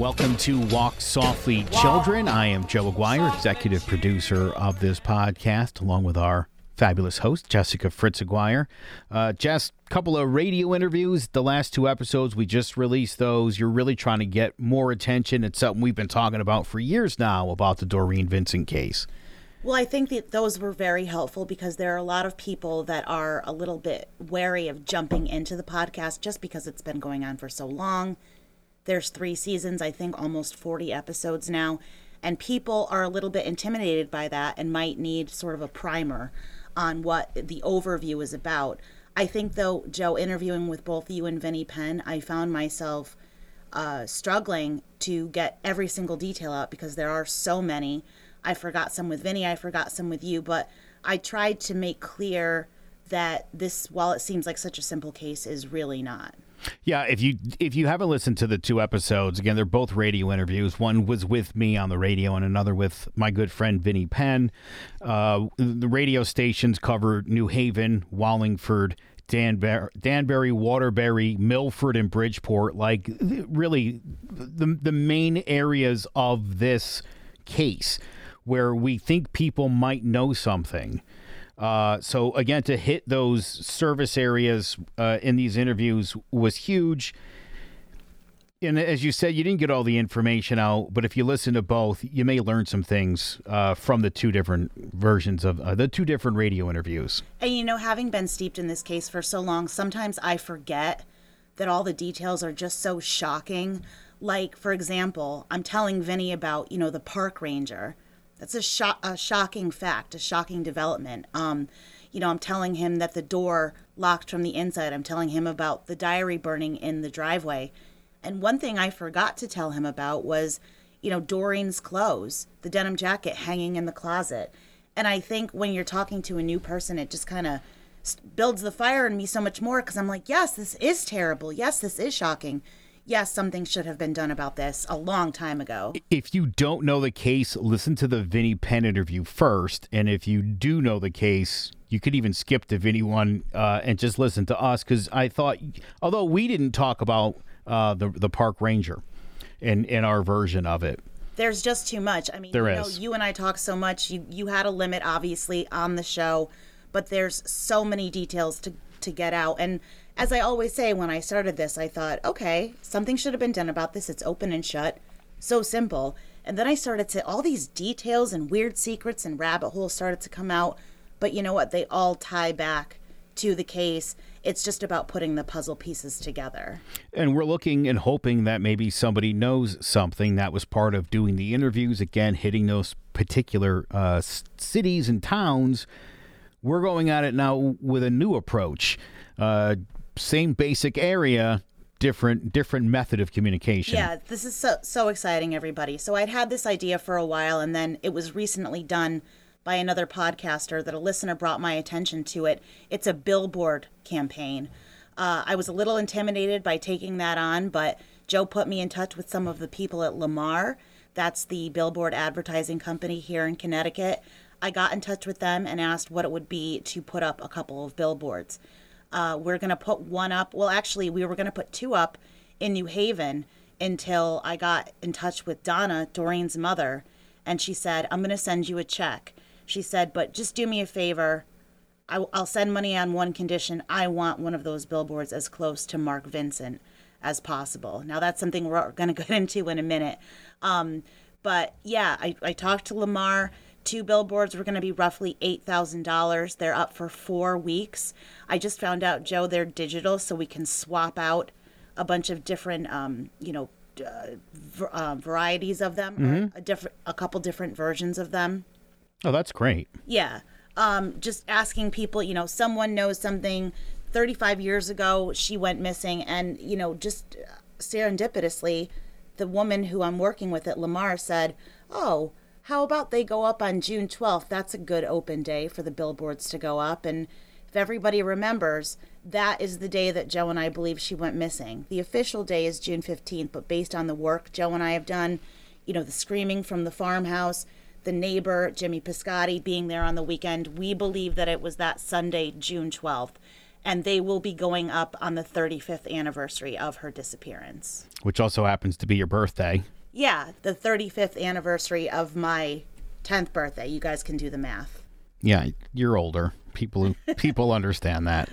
Welcome to Walk Softly Children. I am Joe Aguiar, executive producer of this podcast, along with our fabulous host, Jessica Fritz Aguiar. Uh, Jess, couple of radio interviews. The last two episodes, we just released those. You're really trying to get more attention. It's something we've been talking about for years now about the Doreen Vincent case. Well, I think that those were very helpful because there are a lot of people that are a little bit wary of jumping into the podcast just because it's been going on for so long. There's three seasons, I think almost 40 episodes now, and people are a little bit intimidated by that and might need sort of a primer on what the overview is about. I think, though, Joe, interviewing with both you and Vinnie Penn, I found myself uh, struggling to get every single detail out because there are so many. I forgot some with Vinnie, I forgot some with you, but I tried to make clear that this, while it seems like such a simple case, is really not. Yeah, if you if you haven't listened to the two episodes, again, they're both radio interviews. One was with me on the radio, and another with my good friend Vinnie Penn. Uh, the radio stations cover New Haven, Wallingford, Danbury, Danbury, Waterbury, Milford, and Bridgeport. Like really, the the main areas of this case where we think people might know something. Uh, so again, to hit those service areas uh, in these interviews was huge. And as you said, you didn't get all the information out, but if you listen to both, you may learn some things uh, from the two different versions of uh, the two different radio interviews. And you know, having been steeped in this case for so long, sometimes I forget that all the details are just so shocking. Like, for example, I'm telling Vinnie about, you know, the park ranger that's a, sho- a shocking fact, a shocking development. Um, you know, I'm telling him that the door locked from the inside. I'm telling him about the diary burning in the driveway. And one thing I forgot to tell him about was, you know, Doreen's clothes, the denim jacket hanging in the closet. And I think when you're talking to a new person, it just kind of builds the fire in me so much more because I'm like, yes, this is terrible. Yes, this is shocking yes, something should have been done about this a long time ago. If you don't know the case, listen to the Vinnie Penn interview first. And if you do know the case, you could even skip the Vinnie one uh, and just listen to us because I thought, although we didn't talk about uh, the the park ranger in in our version of it. There's just too much. I mean, there you, is. Know, you and I talk so much. You you had a limit, obviously, on the show, but there's so many details to to get out and as I always say when I started this, I thought, okay, something should have been done about this. It's open and shut. So simple. And then I started to, all these details and weird secrets and rabbit holes started to come out. But you know what? They all tie back to the case. It's just about putting the puzzle pieces together. And we're looking and hoping that maybe somebody knows something that was part of doing the interviews, again, hitting those particular uh, cities and towns. We're going at it now with a new approach. Uh, same basic area, different different method of communication. Yeah, this is so so exciting, everybody. So I'd had this idea for a while, and then it was recently done by another podcaster that a listener brought my attention to it. It's a billboard campaign. Uh, I was a little intimidated by taking that on, but Joe put me in touch with some of the people at Lamar. That's the billboard advertising company here in Connecticut. I got in touch with them and asked what it would be to put up a couple of billboards. Uh, we're going to put one up. Well, actually, we were going to put two up in New Haven until I got in touch with Donna, Doreen's mother, and she said, I'm going to send you a check. She said, but just do me a favor. I, will send money on one condition. I want one of those billboards as close to Mark Vincent as possible. Now, that's something we're going to get into in a minute. Um, but yeah, I, I talked to Lamar two billboards were going to be roughly $8,000. They're up for four weeks. I just found out, Joe, they're digital, so we can swap out a bunch of different, um, you know, uh, uh, varieties of them, mm-hmm. a different, a couple different versions of them. Oh, that's great. Yeah. Um, just asking people, you know, someone knows something. 35 years ago, she went missing, and, you know, just serendipitously, the woman who I'm working with at Lamar said, Oh, how about they go up on June 12th? That's a good open day for the billboards to go up. And if everybody remembers, that is the day that Joe and I believe she went missing. The official day is June 15th, but based on the work Joe and I have done, you know, the screaming from the farmhouse, the neighbor, Jimmy Piscotti, being there on the weekend, we believe that it was that Sunday, June 12th. and they will be going up on the 35th anniversary of her disappearance. Which also happens to be your birthday. Yeah, the 35th anniversary of my 10th birthday. You guys can do the math. Yeah, you're older. People people understand that.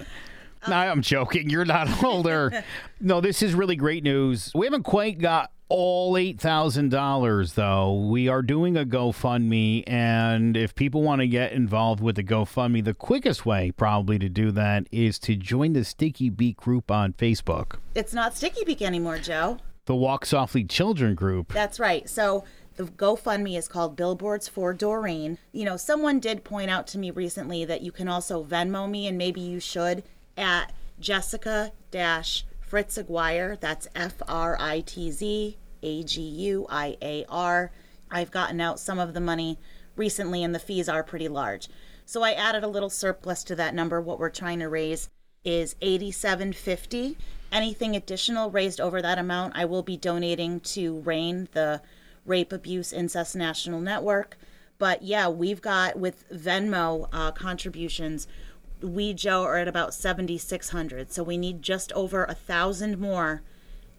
Um, no, I'm joking. You're not older. no, this is really great news. We haven't quite got all $8,000 though. We are doing a GoFundMe and if people want to get involved with the GoFundMe, the quickest way probably to do that is to join the Sticky Beak group on Facebook. It's not Sticky Beak anymore, Joe. The Walk Softly Children group. That's right. So the GoFundMe is called Billboards for Doreen. You know, someone did point out to me recently that you can also Venmo me, and maybe you should, at Jessica Dash Fritz Aguiar. That's F R I T Z A G U I A R. I've gotten out some of the money recently, and the fees are pretty large. So I added a little surplus to that number. What we're trying to raise is 8750 anything additional raised over that amount i will be donating to RAINN the rape abuse incest national network. But yeah we've got with venmo uh, contributions we joe are at about 7600 so we need just over a thousand more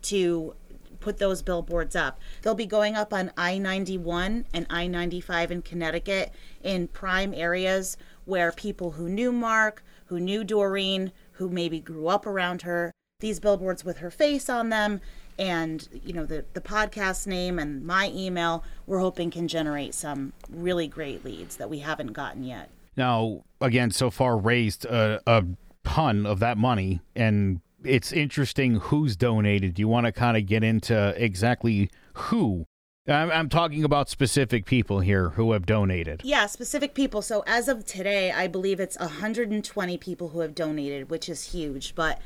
to put those billboards up. They'll be going up on i-91 and i-95 in connecticut in prime areas where people who knew mark who knew doreen who maybe grew up around her these billboards with her face on them and you know the the podcast name and my email we're hoping can generate some really great leads that we haven't gotten yet now again so far raised a, a ton of that money and it's interesting who's donated do you want to kind of get into exactly who I'm, I'm talking about specific people here who have donated. Yeah, specific people. So as of today, I believe it's 120 people who have donated, which is huge. But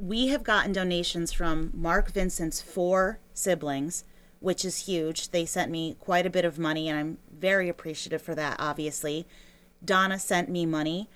we have gotten donations from Mark Vincent's four siblings, which is huge. They sent me quite a bit of money, and I'm very appreciative for that, obviously. Donna sent me money.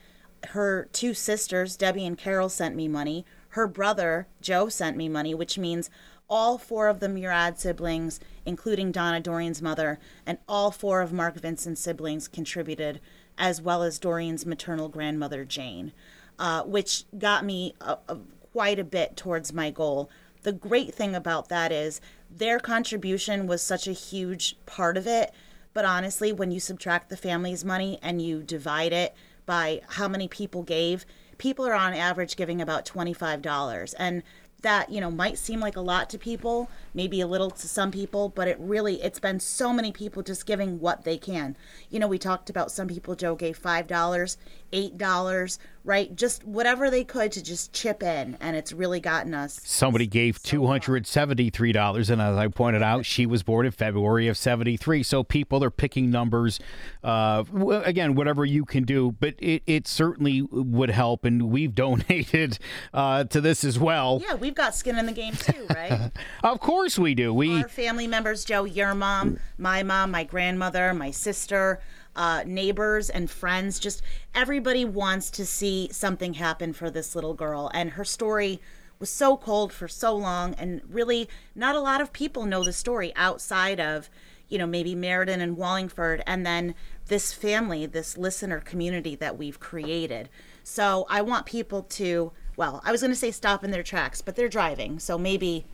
Her two sisters, Debbie and Carol, sent me money. Her brother, Joe, sent me money, which means all four of the Murad siblings, including Donna Doreen's mother, and all four of Mark Vincent's siblings contributed, as well as Doreen's maternal grandmother, Jane, uh, which got me a, a quite a bit towards my goal. The great thing about that is their contribution was such a huge part of it. But honestly, when you subtract the family's money and you divide it by how many people gave, people are on average giving about $25. And that you know might seem like a lot to people maybe a little to some people but it really it's been so many people just giving what they can you know we talked about some people joe gave five dollars eight dollars right? Just whatever they could to just chip in and it's really gotten us somebody gave so $273 and as i pointed out she was born in february of 73 so people are picking numbers uh, again whatever you can do but it, it certainly would help and we've donated uh, to this as well. Yeah we've got skin in the game too right? Of course we do. We our family members joe your mom my mom my grandmother my sister uh, neighbors and friends. Just everybody wants to see something happen for this little girl. And her story was so cold for so long. And really, not a lot of people know the story outside of, you know, maybe Meriden and Wallingford. And then this family, this listener community that we've created. So I want people to, well, I was going to say stop in their tracks, but they're driving. So maybe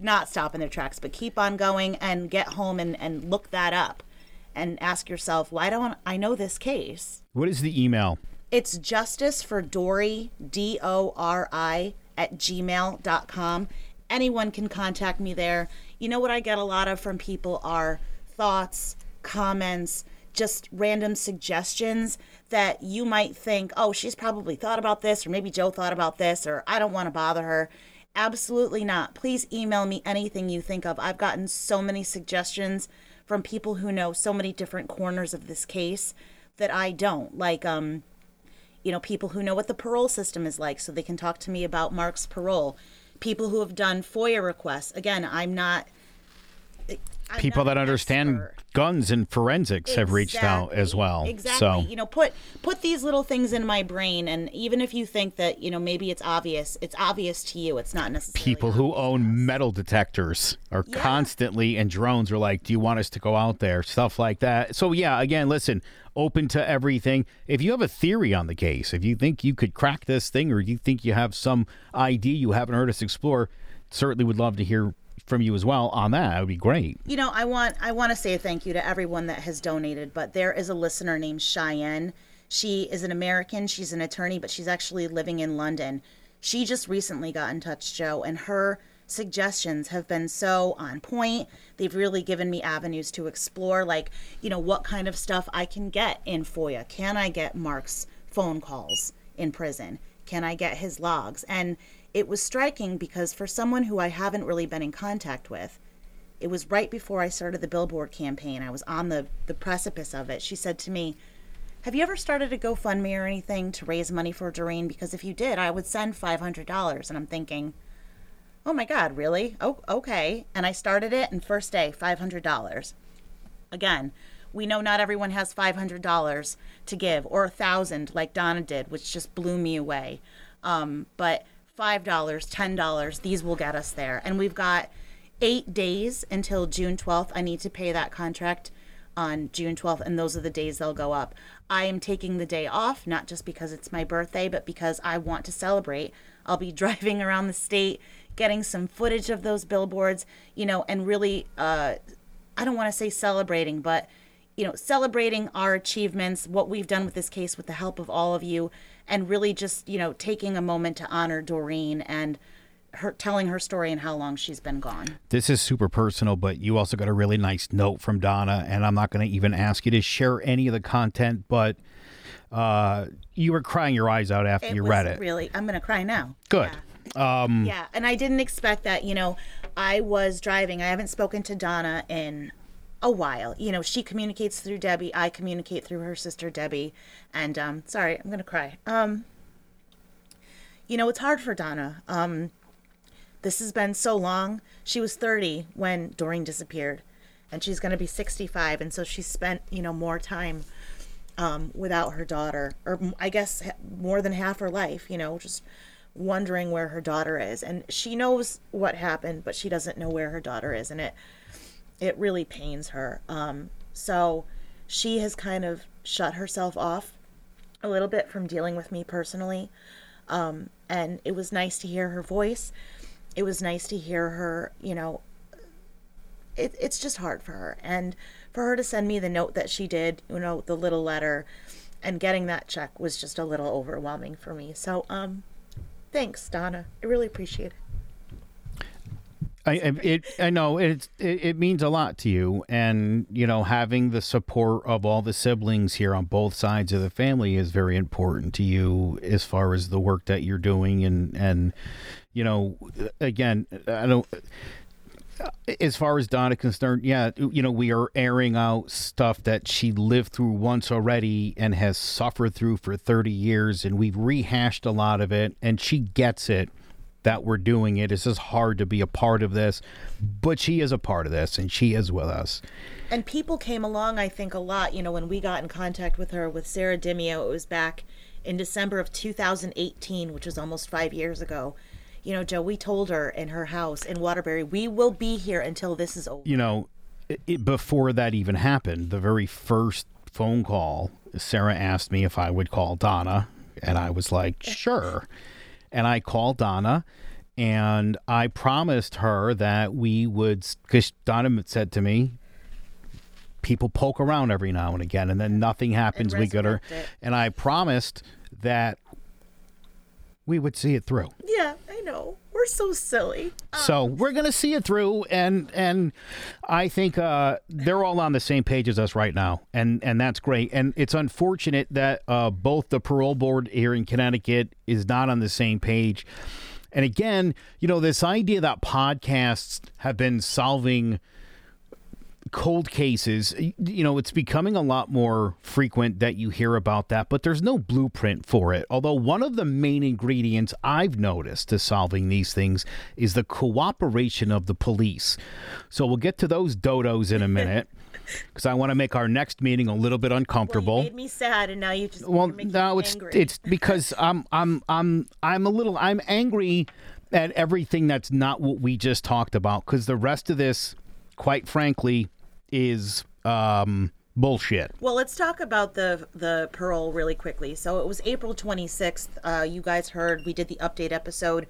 not stop in their tracks, but keep on going and get home and, and look that up and ask yourself, why don't I know this case? What is the email? It's justice for Dori, D O R I, at gmail.com. Anyone can contact me there. You know what I get a lot of from people are thoughts, comments, just random suggestions that you might think, oh, she's probably thought about this, or maybe Joe thought about this, or I don't want to bother her. Absolutely not. Please email me anything you think of. I've gotten so many suggestions from people who know so many different corners of this case that I don't. Like, um, you know, people who know what the parole system is like, so they can talk to me about Mark's parole. People who have done FOIA requests. Again, I'm not. People that understand expert. guns and forensics have reached out as well. Exactly. So You know, put put these little things in my brain, and even if you think that you know maybe it's obvious, it's obvious to you. It's not necessarily people who own metal detectors are Yeah. constantly and drones are like do you want us to go out there stuff like that so yeah again listen open to everything if you have a theory on the case if you think you could crack this thing or you think you have some idea you haven't heard us explore certainly would love to hear from you as well on that that would be great You know, I want I want to say a thank you to everyone that has donated, but there is a listener named Cheyenne. She is an American, she's an attorney, but she's actually living in London. She just recently got in touch, Joe, and her suggestions have been so on point. They've really given me avenues to explore like, you know, what kind of stuff I can get in FOIA. Can I get Mark's phone calls in prison? Can I get his logs? And it was striking because for someone who I haven't really been in contact with, it was right before I started the billboard campaign. I was on the, the precipice of it. She said to me, Have you ever started a GoFundMe or anything to raise money for Doreen? Because if you did, I would send $500. And I'm thinking, Oh my God, really? Oh, okay. And I started it, and first day, $500. Again, we know not everyone has $500 to give or a thousand like Donna did, which just blew me away. Um, but $5, $10, these will get us there. And we've got eight days until June 12th. I need to pay that contract on June 12th, and those are the days they'll go up. I am taking the day off, not just because it's my birthday, but because I want to celebrate. I'll be driving around the state, getting some footage of those billboards, you know, and really, uh, I don't want to say celebrating, but you know, celebrating our achievements, what we've done with this case with the help of all of you, and really just, you know, taking a moment to honor Doreen and her telling her story and how long she's been gone. this is super personal but you also got a really nice note from donna and i'm not going to even ask you to share any of the content but uh, you were crying your eyes out after you read it Really, I'm gonna cry now. good Yeah. yeah, and I didn't expect that. You know, I was driving. I haven't spoken to Donna in a while. You know, she communicates through Debbie. I communicate through her sister Debbie. And um, sorry, I'm gonna cry. Um, you know, it's hard for Donna. Um, this has been so long. She was 30 when Doreen disappeared, and she's gonna be 65, and so she spent you know more time um, without her daughter, or I guess more than half her life, you know, just wondering where her daughter is. And she knows what happened, but she doesn't know where her daughter is, and it it really pains her. Um, so she has kind of shut herself off a little bit from dealing with me personally. Um, and it was nice to hear her voice. It was nice to hear her, you know, it, it's just hard for her. And for her to send me the note that she did, you know, the little letter, and getting that check was just a little overwhelming for me. So, um, thanks, Donna. I really appreciate it. I, it, I know it's, it, it means a lot to you, and you know having the support of all the siblings here on both sides of the family is very important to you as far as the work that you're doing, and and you know, again, I don't. As far as Donna concerned, yeah, you know, we are airing out stuff that she lived through once already and has suffered through for 30 years, and we've rehashed a lot of it, and she gets it that we're doing it. It's just hard to be a part of this, but she is a part of this and she is with us. And people came along, I think, a lot. You know, when we got in contact with her, with Sarah Dimio, it was back in December of 2018, which was almost five years ago. You know, Joe, we told her in her house in Waterbury, we will be here until this is over. You know, it, before that even happened, the very first phone call, Sarah asked me if I would call Donna, and I was like, eh. sure. And I called Donna and I promised her that we would, because Donna said to me, people poke around every now and again, and then nothing happens. We get her, it. and I promised that we would see it through. Yeah, I know. We're so silly. So we're gonna see it through, and and I think uh, they're all on the same page as us right now, and and that's great. And it's unfortunate that uh, both the parole board here in Connecticut is not on the same page. And again, you know, this idea that podcasts have been solving cold cases, you know, it's becoming a lot more frequent that you hear about that, but there's no blueprint for it. Although one of the main ingredients I've noticed to solving these things is the cooperation of the police. So we'll get to those dodos in a minute. Because I want to make our next meeting a little bit uncomfortable. Well, you made me sad, and now you just well, no, it's angry. it's because I'm I'm I'm I'm a little I'm angry at everything that's not what we just talked about. Because the rest of this, quite frankly, is um, bullshit. Well, let's talk about the the parole really quickly. So it was April 26th. Uh, you guys heard we did the update episode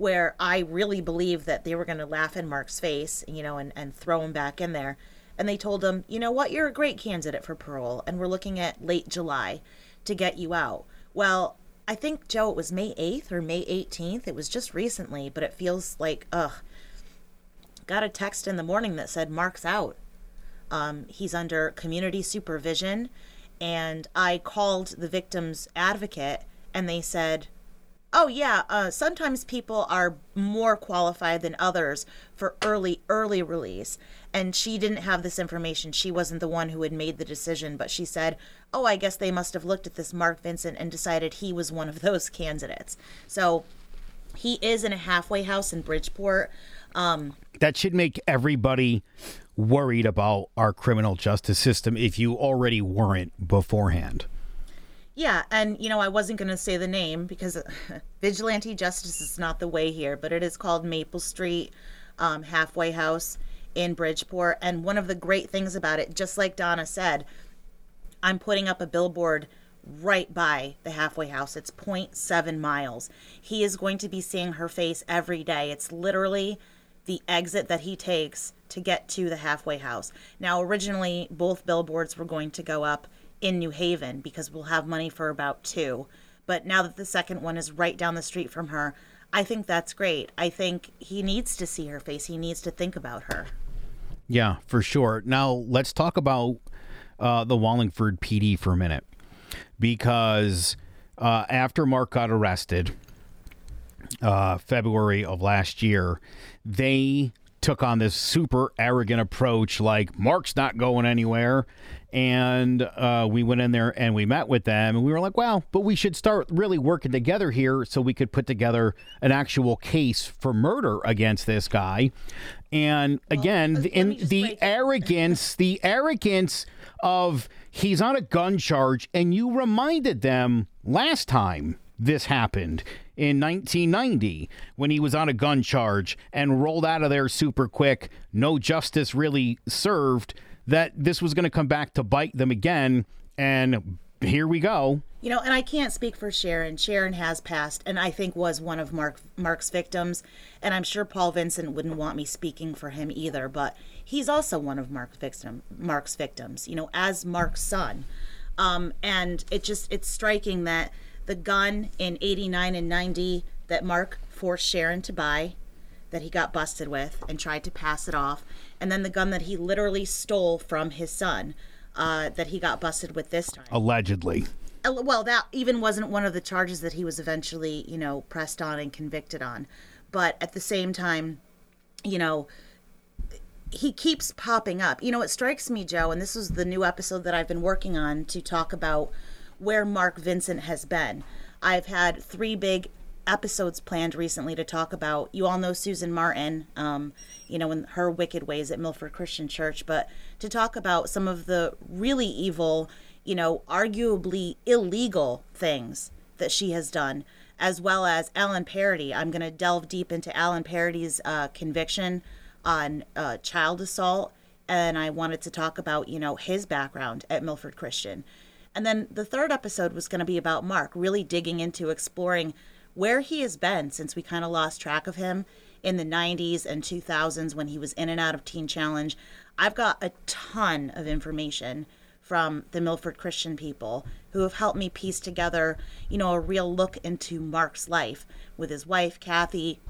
where I really believed that they were going to laugh in Mark's face, you know, and, and throw him back in there. And they told him, you know what, you're a great candidate for parole, and we're looking at late July to get you out. Well, I think, Joe, it was May 8th or May 18th. It was just recently, but it feels like, ugh. Got a text in the morning that said Mark's out. Um, he's under community supervision. And I called the victim's advocate, and they said, Oh, yeah, uh, sometimes people are more qualified than others for early, early release. And she didn't have this information. She wasn't the one who had made the decision, but she said, Oh, I guess they must have looked at this Mark Vincent and decided he was one of those candidates. So he is in a halfway house in Bridgeport. Um, that should make everybody worried about our criminal justice system if you already weren't beforehand. Yeah, and you know, I wasn't going to say the name because vigilante justice is not the way here, but it is called Maple Street um, Halfway House in Bridgeport. And one of the great things about it, just like Donna said, I'm putting up a billboard right by the halfway house. It's 0.7 miles. He is going to be seeing her face every day. It's literally the exit that he takes to get to the halfway house. Now, originally, both billboards were going to go up in New Haven because we'll have money for about two. But now that the second one is right down the street from her, I think that's great. I think he needs to see her face. He needs to think about her. Yeah, for sure. Now, let's talk about uh, the Wallingford PD for a minute because uh, after Mark got arrested, uh, February of last year, they took on this super arrogant approach like Mark's not going anywhere. And uh, we went in there and we met with them and we were like, well, but we should start really working together here so we could put together an actual case for murder against this guy. And again, well, in the arrogance, the arrogance of he's on a gun charge, and you reminded them last time this happened in 1990 when he was on a gun charge and rolled out of there super quick. No justice really served. That this was going to come back to bite them again. And here we go. You know, and I can't speak for Sharon. Sharon has passed, and I think was one of Mark Mark's victims. And I'm sure Paul Vincent wouldn't want me speaking for him either. But he's also one of Mark's victim Mark's victims. You know, as Mark's son. Um, and it just it's striking that the gun in 89 and 90 that Mark forced Sharon to buy that he got busted with and tried to pass it off, and then the gun that he literally stole from his son uh, that he got busted with this time. Allegedly. Well, that even wasn't one of the charges that he was eventually, you know, pressed on and convicted on. But at the same time, you know, he keeps popping up. You know, it strikes me, Joe, and this is the new episode that I've been working on to talk about where Mark Vincent has been. I've had three big episodes planned recently to talk about. You all know Susan Martin, um, you know, in her wicked ways at Milford Christian Church, but to talk about some of the really evil, you know, arguably illegal things that she has done, as well as Alan Parody. I'm going to delve deep into Alan Parody's uh, conviction on uh, child assault, and I wanted to talk about, you know, his background at Milford Christian. And then the third episode was going to be about Mark, really digging into exploring where he has been since we kind of lost track of him in the 90s and 2000s when he was in and out of Teen Challenge. I've got a ton of information from the Milford Christian people who have helped me piece together, you know, a real look into Mark's life with his wife, Kathy,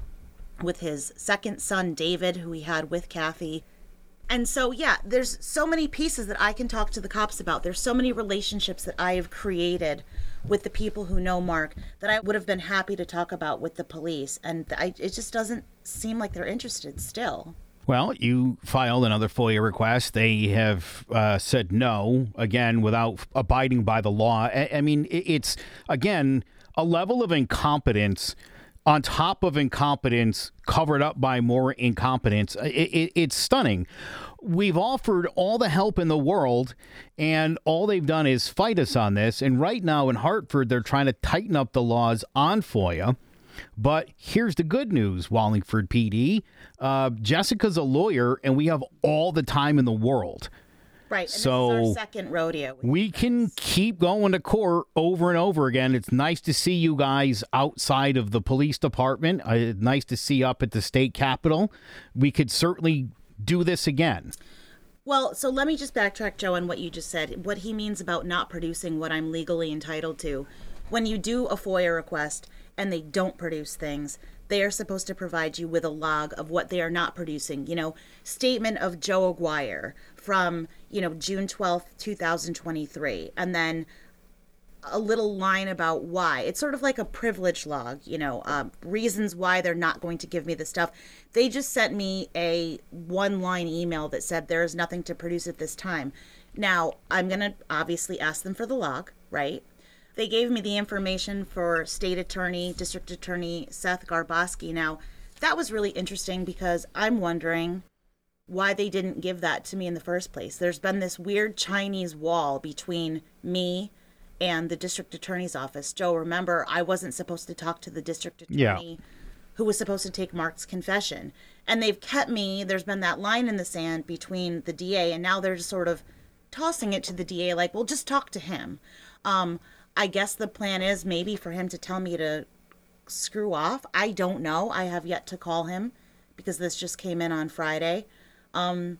with his second son, David, who he had with Kathy, and so, yeah, there's so many pieces that I can talk to the cops about. There's so many relationships that I have created with the people who know Mark that I would have been happy to talk about with the police. And I, it just doesn't seem like they're interested still. Well, you filed another FOIA request. They have uh, said no, again, without abiding by the law. I, I mean, it's, again, a level of incompetence on top of incompetence covered up by more incompetence. It, it, it's stunning. We've offered all the help in the world, and all they've done is fight us on this. And right now in Hartford, they're trying to tighten up the laws on FOIA. But here's the good news, Wallingford PD. Uh, Jessica's a lawyer, and we have all the time in the world. Right. And So- this is our second rodeo. We can keep going to court over and over again. It's nice to see you guys outside of the police department. Uh, nice to see you up at the state capitol. We could certainly do this again. Well, so let me just backtrack, Joe, on what you just said. What he means about not producing what I'm legally entitled to. When you do a FOIA request and they don't produce things, they are supposed to provide you with a log of what they are not producing. You know, statement of Joe Aguiar from, you know, June 12th, 2023. And then a little line about why. It's sort of like a privilege log, you know, um, reasons why they're not going to give me the stuff. They just sent me a one line email that said there is nothing to produce at this time. Now, I'm going to obviously ask them for the log, right? They gave me the information for State Attorney, District Attorney Seth Garboski. Now, that was really interesting because I'm wondering why they didn't give that to me in the first place. There's been this weird Chinese wall between me and the district attorney's office. Joe, remember, I wasn't supposed to talk to the district attorney Yeah. who was supposed to take Mark's confession. And they've kept me, there's been that line in the sand between the DA, and now they're just sort of tossing it to the DA like, well, just talk to him. Um, I guess the plan is maybe for him to tell me to screw off. I don't know. I have yet to call him because this just came in on Friday. Um,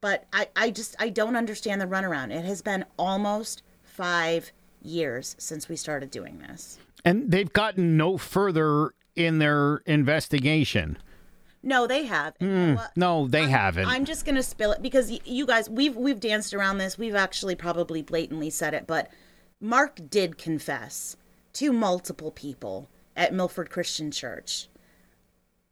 but I, I just I don't understand the runaround. It has been almost five years since we started doing this. And they've gotten no further in their investigation. No, they have. And you know what? No, they haven't. I'm just gonna spill it because you guys, we've we've danced around this. We've actually probably blatantly said it, but Mark did confess to multiple people at Milford Christian Church.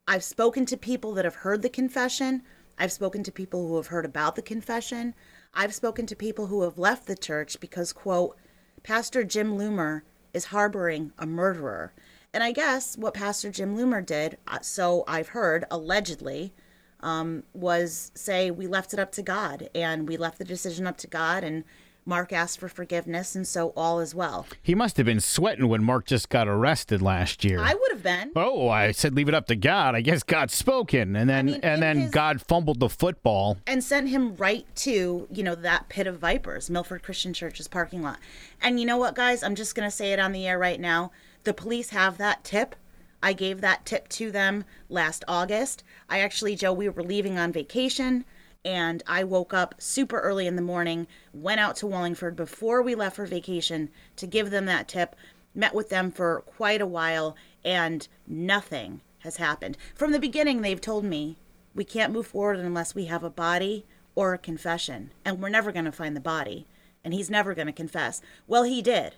I've spoken to people that have heard the confession. I've spoken to people who have heard about the confession. I've spoken to people who have left the church because, quote, Pastor Jim Loomer is harboring a murderer. And I guess what Pastor Jim Loomer did, uh, so I've heard, allegedly, um, was say we left it up to God and we left the decision up to God and Mark asked for forgiveness and so all is well. he must have been sweating when Mark just got arrested last year. I would have been. oh, I said leave it up to God. I guess God's spoken, and then mean, and then his- God fumbled the football. and sent him right to you know that pit of vipers milford christian church's parking lot and you know what guys i'm just going to say it on the air right now the police have that tip i gave that tip to them last august i actually joe we were leaving on vacation and i woke up super early in the morning went out to wallingford before we left for vacation to give them that tip met with them for quite a while and nothing has happened from the beginning they've told me we can't move forward unless we have a body or a confession. And we're never going to find the body. And he's never going to confess. Well, he did.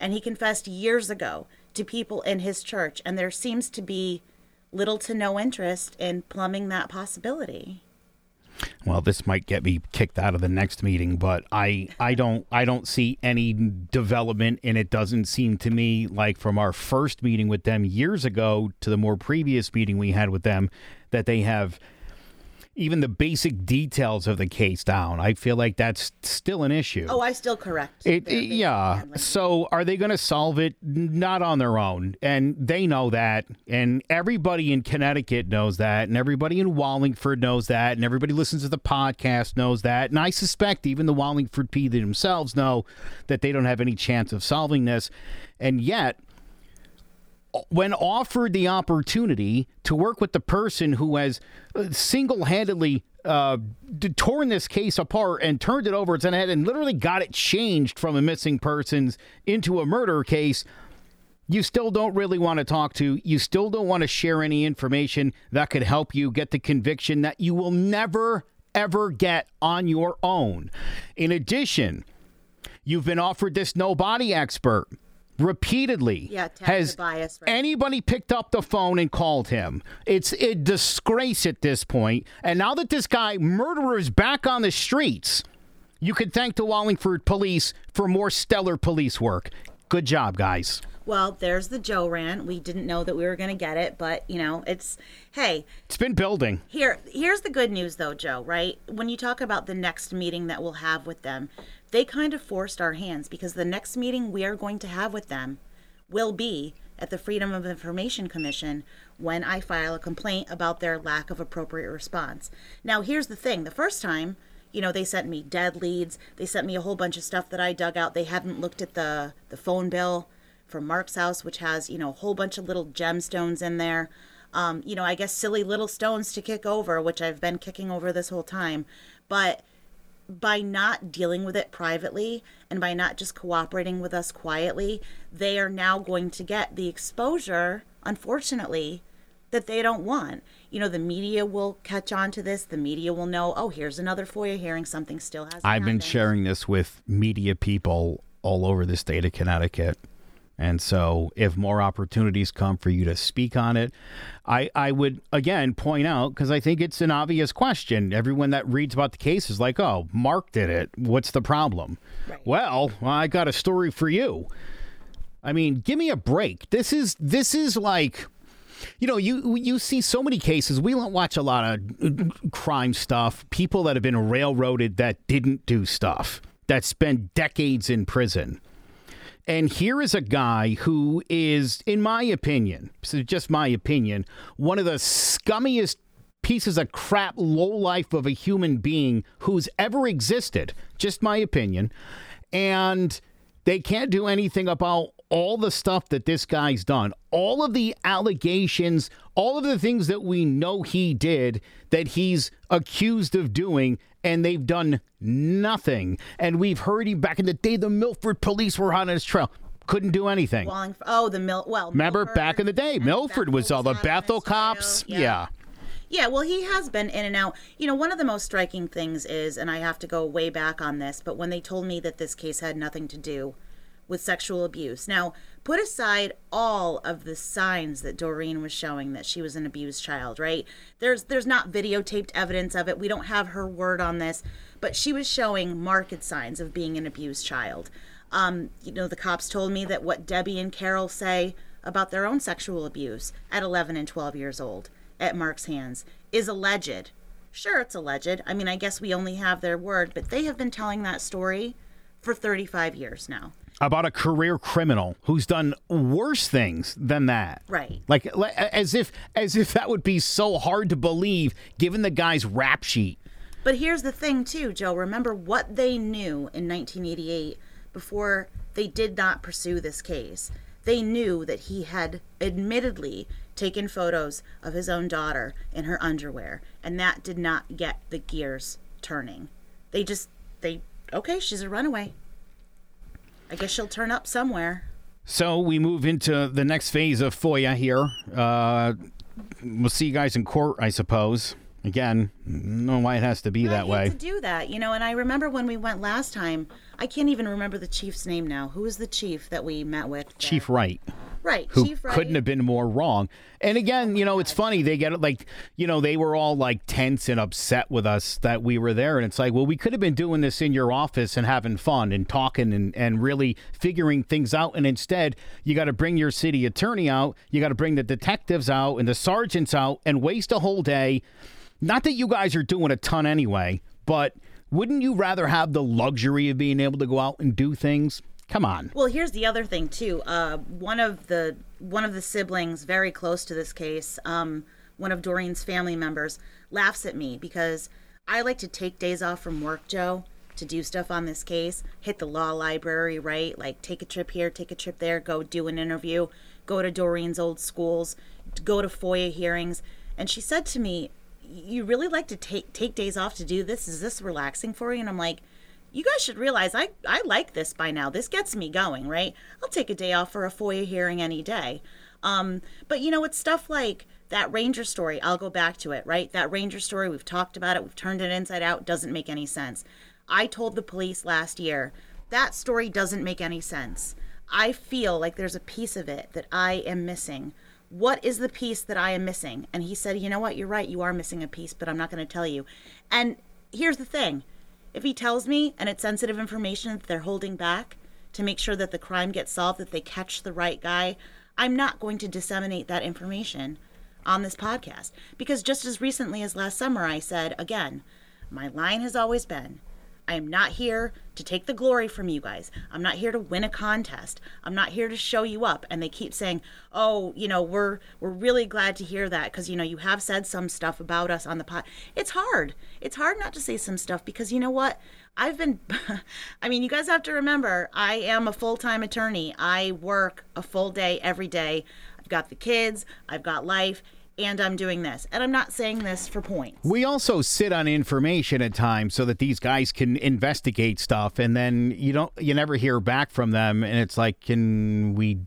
And he confessed years ago to people in his church. And there seems to be little to no interest in plumbing that possibility. Well, this might get me kicked out of the next meeting, but I I don't I don't see any development and it doesn't seem to me like from our first meeting with them years ago to the more previous meeting we had with them that they have even the basic details of the case down. I feel like that's still an issue. Oh, I still correct. It, basic yeah. handling. So are they going to solve it? Not on their own. And they know that. And everybody in Connecticut knows that. And everybody in Wallingford knows that. And everybody listens to the podcast knows that. And I suspect even the Wallingford PD themselves know that they don't have any chance of solving this. And yet, when offered the opportunity to work with the person who has single handedly uh, torn this case apart and turned it over its head and literally got it changed from a missing persons into a murder case, you still don't really want to talk to. You still don't want to share any information that could help you get the conviction that you will never, ever get on your own. In addition, You've been offered this no body expert. Repeatedly Yeah, has bias, right. anybody picked up the phone and called him. It's a disgrace at this point. And now that this guy, murderer, is back on the streets, you can thank the Wallingford police for more stellar police work. Good job, guys. Well, there's the Joe rant. We didn't know that we were going to get it, but you know, it's hey, It's been building. Here, here's the good news though, Joe, right? When you talk about the next meeting that we'll have with them, they kind of forced our hands because the next meeting we are going to have with them will be at the Freedom of Information Commission when I file a complaint about their lack of appropriate response. Now, here's the thing. The first time, you know, they sent me dead leads. They sent me a whole bunch of stuff that I dug out. They haven't looked at the the phone bill from Mark's house, which has, you know, a whole bunch of little gemstones in there. Um, you know, I guess silly little stones to kick over, which I've been kicking over this whole time. But by not dealing with it privately and by not just cooperating with us quietly, they are now going to get the exposure, unfortunately, that they don't want. You know, the media will catch on to this. The media will know, oh, here's another FOIA hearing. Something still has. I've been sharing this with media people all over the state of Connecticut. And so, if more opportunities come for you to speak on it, I, I would again point out because I think it's an obvious question. Everyone that reads about the case is like, oh, Mark did it. What's the problem? Right. Well, I got a story for you. I mean, give me a break. This is this is like you know, you you see so many cases. We don't watch a lot of uh, crime stuff. People that have been railroaded that didn't do stuff that spent decades in prison. And here is a guy who is, in my opinion, is just my opinion, one of the scummiest pieces of crap lowlife of a human being who's ever existed. Just my opinion. And they can't do anything about all the stuff that this guy's done, all of the allegations, all of the things that we know he did that he's accused of doing, and they've done nothing. And we've heard him back in the day, the Milford police were on his trail. Couldn't do anything. Oh, the Mil. Well, Remember Milford back in the day, Milford was all the Bethel was uh, on Bethel his trail. cops. Yeah. Yeah, well, he has been in and out. You know, one of the most striking things is, and I have to go way back on this, but when they told me that this case had nothing to do with sexual abuse. Now, put aside all of the signs that Doreen was showing that she was an abused child, right? There's there's not videotaped evidence of it. We don't have her word on this, but she was showing marked signs of being an abused child. Um, you know, the cops told me that what Debbie and Carol say about their own sexual abuse at 11 and 12 years old at Mark's hands is alleged. Sure, it's alleged. I mean, I guess we only have their word, but they have been telling that story for 35 years now. About a career criminal who's done worse things than that. Right. Like, as if as if that would be so hard to believe given the guy's rap sheet. But here's the thing, too, Joe. Remember what they knew in 1988 before they did not pursue this case. They knew that he had admittedly taken photos of his own daughter in her underwear, and that did not get the gears turning. They just, they, okay, she's a runaway. I guess she'll turn up somewhere. So we move into the next phase of FOIA here. Uh, we'll see you guys in court, I suppose. Again, know why it has to be that I hate way. to do that, you know. And I remember when we went last time. I can't even remember the chief's name now. Who was the chief that we met with? there? Chief Wright, right? who Chief Wright. couldn't have been more wrong. And again, you know, it's oh funny. They get like, you know, they were all like tense and upset with us that we were there. And it's like, well, we could have been doing this in your office and having fun and talking and, and really figuring things out. And instead, you got to bring your city attorney out. You got to bring the detectives out and the sergeants out and waste a whole day. Not that you guys are doing a ton anyway, but wouldn't you rather have the luxury of being able to go out and do things? Come on. Well, here's the other thing too. Uh, one of the one of the siblings very close to this case, um, one of Doreen's family members, laughs at me because I like to take days off from work, Joe, to do stuff on this case. Hit the law library, right? Like take a trip here, take a trip there, go do an interview, go to Doreen's old schools, go to FOIA hearings. And she said to me, "You really like to take take days off to do this? Is this relaxing for you?" And I'm like you guys should realize I, I like this by now. This gets me going, right? I'll take a day off for a FOIA hearing any day. Um, but you know, it's stuff like that Ranger story. I'll go back to it, right? That Ranger story, we've talked about it, we've turned it inside out, doesn't make any sense. I told the police last year that story doesn't make any sense. I feel like there's a piece of it that I am missing. What is the piece that I am missing? And he said, You know what? You're right. You are missing a piece, but I'm not going to tell you. And here's the thing if he tells me and it's sensitive information that they're holding back to make sure that the crime gets solved, that they catch the right guy, I'm not going to disseminate that information on this podcast. Because just as recently as last summer, I said, again, my line has always been I am not here to take the glory from you guys. I'm not here to win a contest. I'm not here to show you up. And they keep saying, "Oh, you know, we're we're really glad to hear that because you know you have said some stuff about us on the pod." It's hard. It's hard not to say some stuff because you know what? I've been I mean, you guys have to remember, I am a full-time attorney. I work a full day every day. I've got the kids, I've got life and I'm doing this. And I'm not saying this for points. We also sit on information at times so that these guys can investigate stuff and then you don't you never hear back from them and it's like can we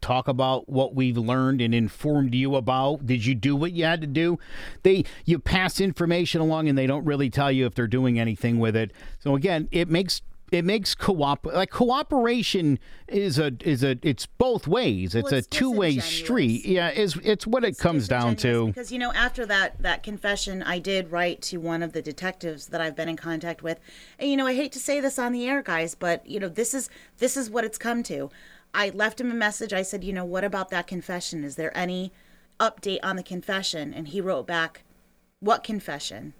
talk about what we've learned and informed you about did you do what you had to do they you pass information along and they don't really tell you if they're doing anything with it so again it makes it makes co-op like cooperation is a is a it's both ways. It's, Well, it's a two way street. Yeah, is it's what it comes down to. because you know after that that confession i did write to one of the detectives that i've been in contact with. And you know i hate to say this on the air guys but you know this is this is what it's come to. I left him a message. I said you know what about that confession? Is there any update on the confession? And he wrote back what confession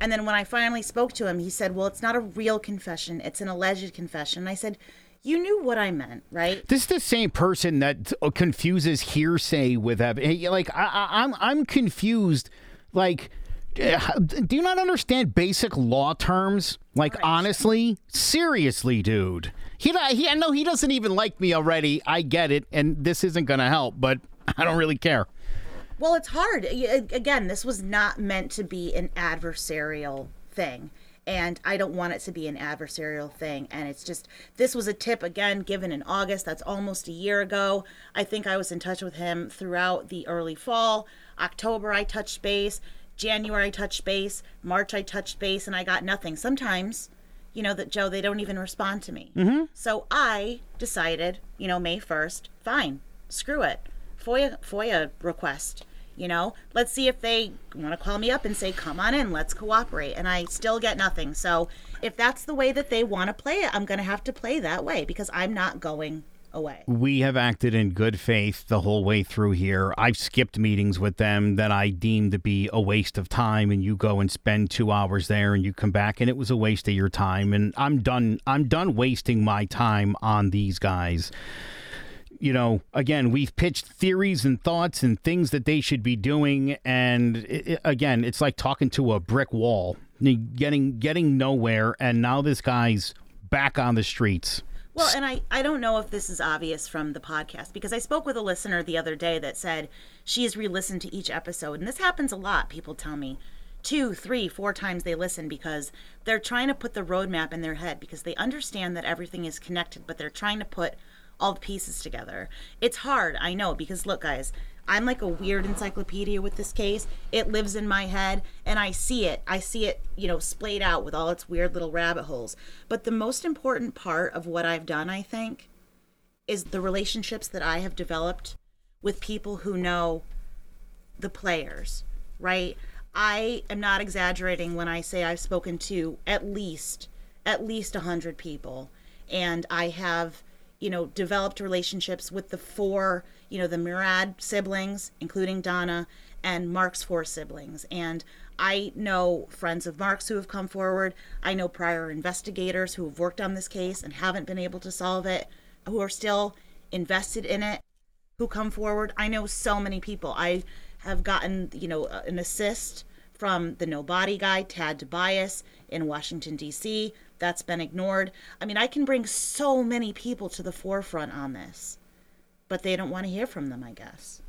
and then when i finally spoke to him he said well it's not a real confession it's an alleged confession and i said you knew what i meant right This is the same person that uh, confuses hearsay with evidence. like I, I, I'm I'm confused. Like, uh, do you not understand basic law terms? Like, Right. honestly, seriously, dude. He, he, I know he doesn't even like me already. I get it, and this isn't gonna help, but I don't really care. Well, it's hard. Again, this was not meant to be an adversarial thing. And I don't want it to be an adversarial thing. And it's just, this was a tip, again, given in August. That's almost a year ago. I think I was in touch with him throughout the early fall. October, I touched base. January, I touched base. March, I touched base, and I got nothing. Sometimes, you know, that Joe, they don't even respond to me. Mm-hmm. So I decided, you know, May 1st, fine, screw it. FOIA FOIA request. You know, let's see if they want to call me up and say, "Come on in, let's cooperate." And I still get nothing. So if that's the way that they want to play it, I'm going to have to play that way because I'm not going away. We have acted in good faith the whole way through here. I've skipped meetings with them that I deemed to be a waste of time, and you go and spend two hours there, and you come back, and it was a waste of your time. And I'm done. I'm done wasting my time on these guys. You know, again, we've pitched theories and thoughts and things that they should be doing, and it, again, it's like talking to a brick wall, getting getting nowhere. And now this guy's back on the streets. Well, and I, I don't know if this is obvious from the podcast because I spoke with a listener the other day that said she has re listened to each episode. And this happens a lot, people tell me. Two, three, four times they listen because they're trying to put the roadmap in their head because they understand that everything is connected, but they're trying to put all the pieces together. It's hard, I know, because look, guys, I'm like a weird encyclopedia with this case. It lives in my head and I see it. I see it, you know, splayed out with all its weird little rabbit holes. But the most important part of what I've done, I think, is the relationships that I have developed with people who know the players, right? I am not exaggerating when I say I've spoken to at least at least 100 people and I have, you know, developed relationships with the four, you know, the Murad siblings, including Donna and Mark's four siblings and I know friends of Mark's who have come forward. I know prior investigators who have worked on this case and haven't been able to solve it, who are still invested in it who come forward. I know so many people. I have gotten, you know, an assist from the No Body guy, Tad DiBiase in Washington, D.C. That's been ignored. I mean, I can bring so many people to the forefront on this, but they don't want to hear from them, I guess.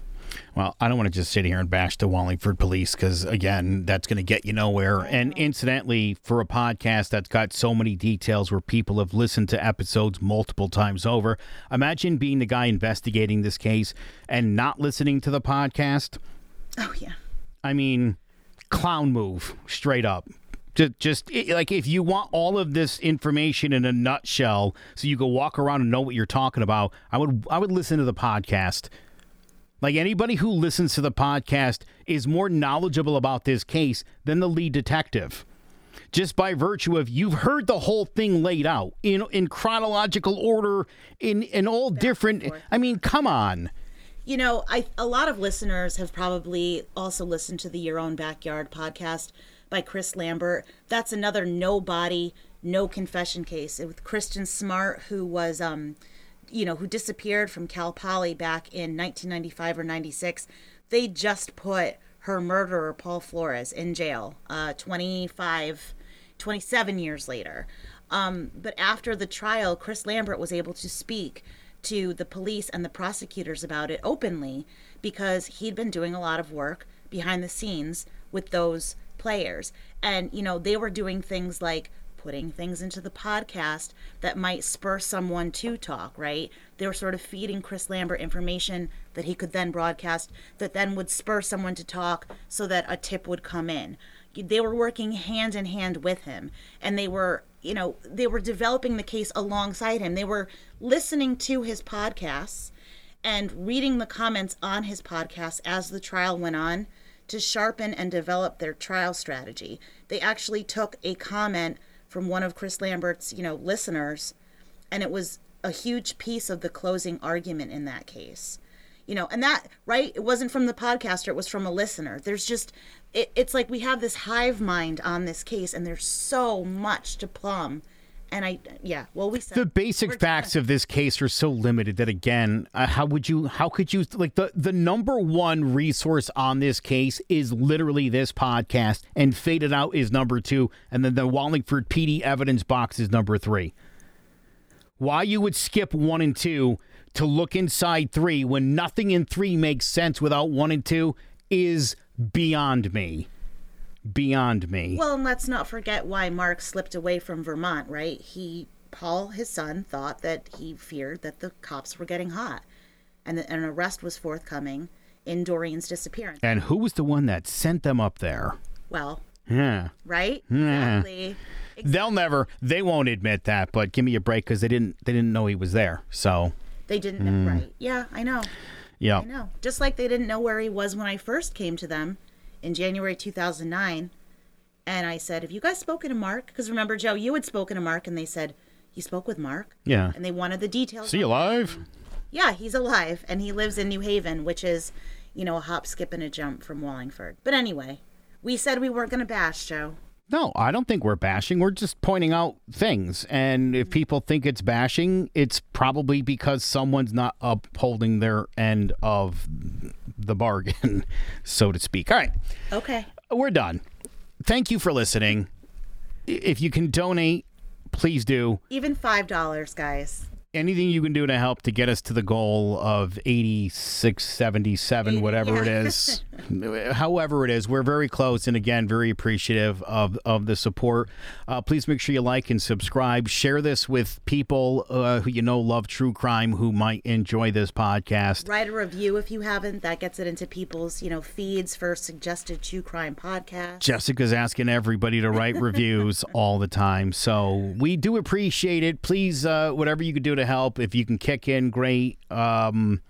Well, I don't want to just sit here and bash the Wallingford police because, again, that's going to get you nowhere. And incidentally, for a podcast that's got so many details where people have listened to episodes multiple times over, imagine being the guy investigating this case and not listening to the podcast. Oh, yeah. I mean, clown move, straight up. Just, just like if you want all of this information in a nutshell, so you can walk around and know what you're talking about, I would, I would listen to the podcast. Like anybody who listens to the podcast is more knowledgeable about this case than the lead detective. Just by virtue of you've heard the whole thing laid out in in chronological order, in in all different. I mean, come on. You know, I a lot of listeners have probably also listened to the Your Own Backyard podcast by Chris Lambert. That's another no body, no confession case with Kristin Smart, who was um, you know, who disappeared from Cal Poly back in 1995 or 96. They just put her murderer Paul Flores in jail, uh, 25, 27 years later. Um, but after the trial, Chris Lambert was able to speak to the police and the prosecutors about it openly because he'd been doing a lot of work behind the scenes with those players. And, you know, they were doing things like putting things into the podcast that might spur someone to talk, right? They were sort of feeding Chris Lambert information that he could then broadcast that then would spur someone to talk so that a tip would come in. They were working hand in hand with him and they were, you know, they were developing the case alongside him. They were listening to his podcasts and reading the comments on his podcast as the trial went on to sharpen and develop their trial strategy. They actually took a comment from one of Chris Lambert's, you know, listeners, and it was a huge piece of the closing argument in that case. You know, and that right, it wasn't from the podcaster, it was from a listener. There's just it, it's like we have this hive mind on this case and there's so much to plumb. And I yeah, well we said The basic facts of this case are so limited that again, uh, how would you how could you like the the number one resource on this case is literally this podcast and Faded Out is number 2 and then the Wallingford PD evidence box is number 3. Why you would skip 1 and 2 to look inside 3 when nothing in 3 makes sense without 1 and 2 is beyond me. Beyond me. Well, and let's not forget why Mark slipped away from Vermont, right? He, Paul, his son, thought that he feared that the cops were getting hot and that an arrest was forthcoming in Doreen's disappearance. and who was the one that sent them up there? Well, Yeah. right? Yeah. Exactly. They'll never. They won't admit that. But give me a break because they didn't. They didn't know he was there. So They didn't know, right? Yeah, I know. yeah. I know. Just like they didn't know where he was when I first came to them in January 2009. And I said, Have you guys spoken to Mark? Because remember, Joe, you had spoken to Mark, and they said, You spoke with Mark? Yeah. And they wanted the details. See you live. Yeah, he's alive, and he lives in New Haven, which is, you know, a hop, skip, and a jump from Wallingford. But anyway, we said we weren't going to bash Joe. No, I don't think we're bashing. We're just pointing out things. And if people think it's bashing, it's probably because someone's not upholding their end of the bargain, so to speak. All right. Okay. we're done. Thank you for listening. If you can donate, please do. Even $5, guys. Anything you can do to help to get us to the goal of 86, 77, whatever it is. However it is, we're very close and again, very appreciative of, of the support. Uh, please make sure you like and subscribe. Share this with people uh, who you know love true crime who might enjoy this podcast. Write a review if you haven't. That gets it into people's, you know, feeds for suggested true crime podcasts. Jessica's asking everybody to write reviews all the time. So we do appreciate it. Please, uh, whatever you can do to help, if you can kick in, great. Um,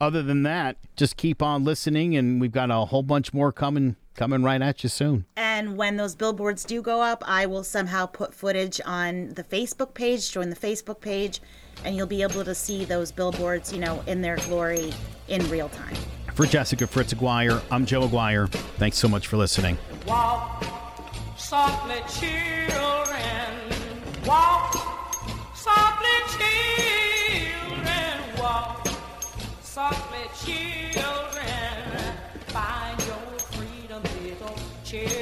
other than that, just keep on listening, and we've got a whole bunch more coming coming right at you soon. And when those billboards do go up, I will somehow put footage on the Facebook page. Join the Facebook page, and you'll be able to see those billboards, you know, in their glory in real time. For Jessica Fritz Aguiar, I'm Joe Aguiar. Thanks so much for listening. Walk softly, children. Oh, Walk softly, children. Find your freedom, little children.